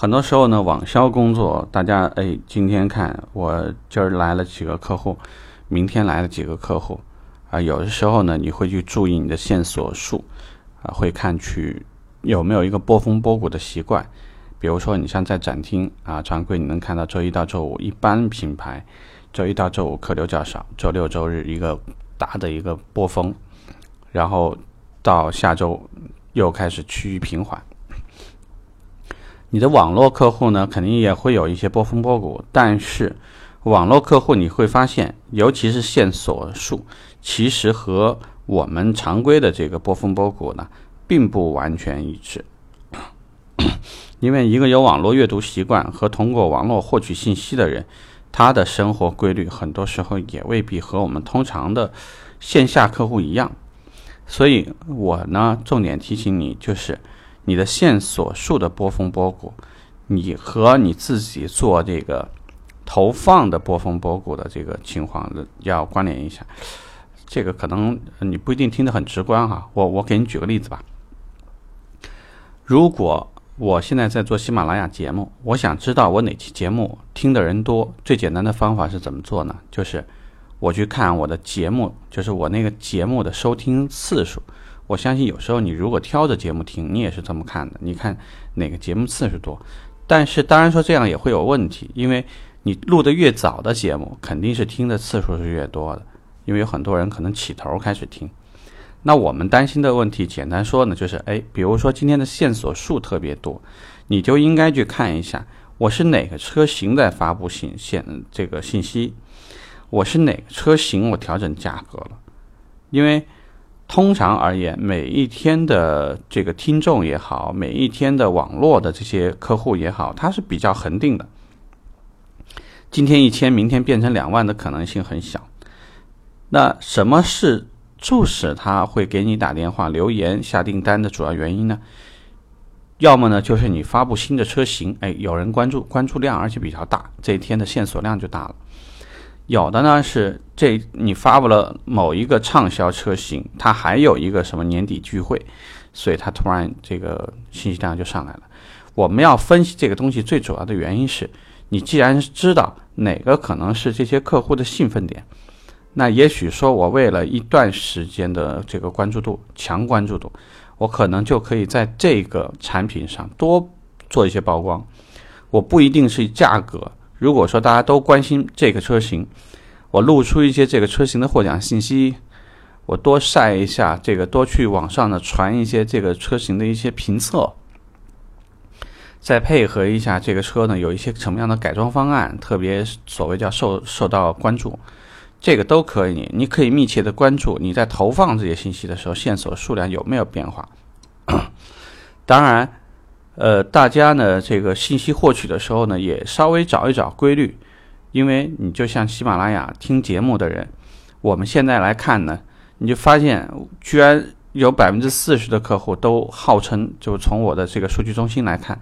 很多时候呢，网销工作，大家哎，今天看我今儿来了几个客户，明天来了几个客户，啊，有的时候呢，你会去注意你的线索数，啊，会看去有没有一个波峰波谷的习惯。比如说，你像在展厅啊，常规你能看到周一到周五一般品牌，周一到周五客流较少，周六周日一个大的一个波峰，然后到下周又开始趋于平缓。你的网络客户呢，肯定也会有一些波峰波谷，但是网络客户你会发现，尤其是线索数，其实和我们常规的这个波峰波谷呢，并不完全一致。因为一个有网络阅读习惯和通过网络获取信息的人，他的生活规律很多时候也未必和我们通常的线下客户一样。所以我呢，重点提醒你就是。你的线索数的波峰波谷，你和你自己做这个投放的波峰波谷的这个情况要关联一下。这个可能你不一定听得很直观哈，我我给你举个例子吧。如果我现在在做喜马拉雅节目，我想知道我哪期节目听的人多，最简单的方法是怎么做呢？就是我去看我的节目，就是我那个节目的收听次数。我相信有时候你如果挑着节目听，你也是这么看的。你看哪个节目次数多，但是当然说这样也会有问题，因为你录的越早的节目，肯定是听的次数是越多的，因为有很多人可能起头开始听。那我们担心的问题，简单说呢，就是哎，比如说今天的线索数特别多，你就应该去看一下，我是哪个车型在发布信线这个信息，我是哪个车型我调整价格了，因为。通常而言，每一天的这个听众也好，每一天的网络的这些客户也好，它是比较恒定的。今天一千，明天变成两万的可能性很小。那什么是促使他会给你打电话、留言、下订单的主要原因呢？要么呢，就是你发布新的车型，哎，有人关注，关注量而且比较大，这一天的线索量就大了。有的呢是这你发布了某一个畅销车型，它还有一个什么年底聚会，所以它突然这个信息量就上来了。我们要分析这个东西最主要的原因是，你既然知道哪个可能是这些客户的兴奋点，那也许说我为了一段时间的这个关注度强关注度，我可能就可以在这个产品上多做一些曝光，我不一定是价格。如果说大家都关心这个车型，我露出一些这个车型的获奖信息，我多晒一下这个，多去网上呢传一些这个车型的一些评测，再配合一下这个车呢有一些什么样的改装方案，特别所谓叫受受到关注，这个都可以。你可以密切的关注你在投放这些信息的时候线索数量有没有变化。当然。呃，大家呢，这个信息获取的时候呢，也稍微找一找规律，因为你就像喜马拉雅听节目的人，我们现在来看呢，你就发现居然有百分之四十的客户都号称，就从我的这个数据中心来看，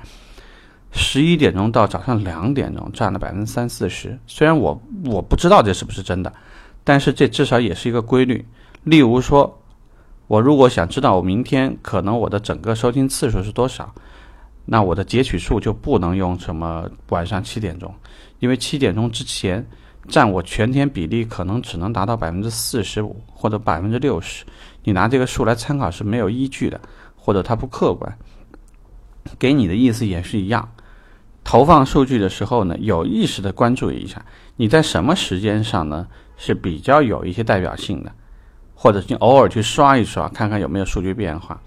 十一点钟到早上两点钟占了百分之三四十。虽然我我不知道这是不是真的，但是这至少也是一个规律。例如说，我如果想知道我明天可能我的整个收听次数是多少。那我的截取数就不能用什么晚上七点钟，因为七点钟之前占我全天比例可能只能达到百分之四十五或者百分之六十，你拿这个数来参考是没有依据的，或者它不客观。给你的意思也是一样，投放数据的时候呢，有意识的关注一下你在什么时间上呢是比较有一些代表性的，或者你偶尔去刷一刷，看看有没有数据变化。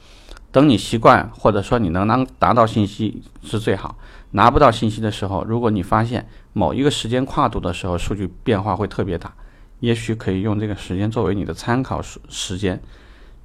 等你习惯，或者说你能能达到信息是最好。拿不到信息的时候，如果你发现某一个时间跨度的时候数据变化会特别大，也许可以用这个时间作为你的参考时时间。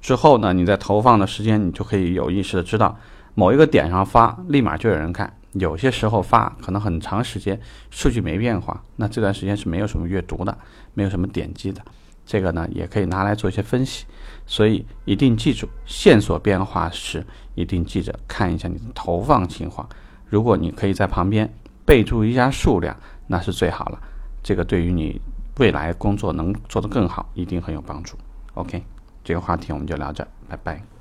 之后呢，你在投放的时间，你就可以有意识的知道某一个点上发，立马就有人看。有些时候发可能很长时间数据没变化，那这段时间是没有什么阅读的，没有什么点击的。这个呢，也可以拿来做一些分析，所以一定记住线索变化时，一定记着看一下你的投放情况。如果你可以在旁边备注一下数量，那是最好了。这个对于你未来工作能做得更好，一定很有帮助。OK，这个话题我们就聊这，拜拜。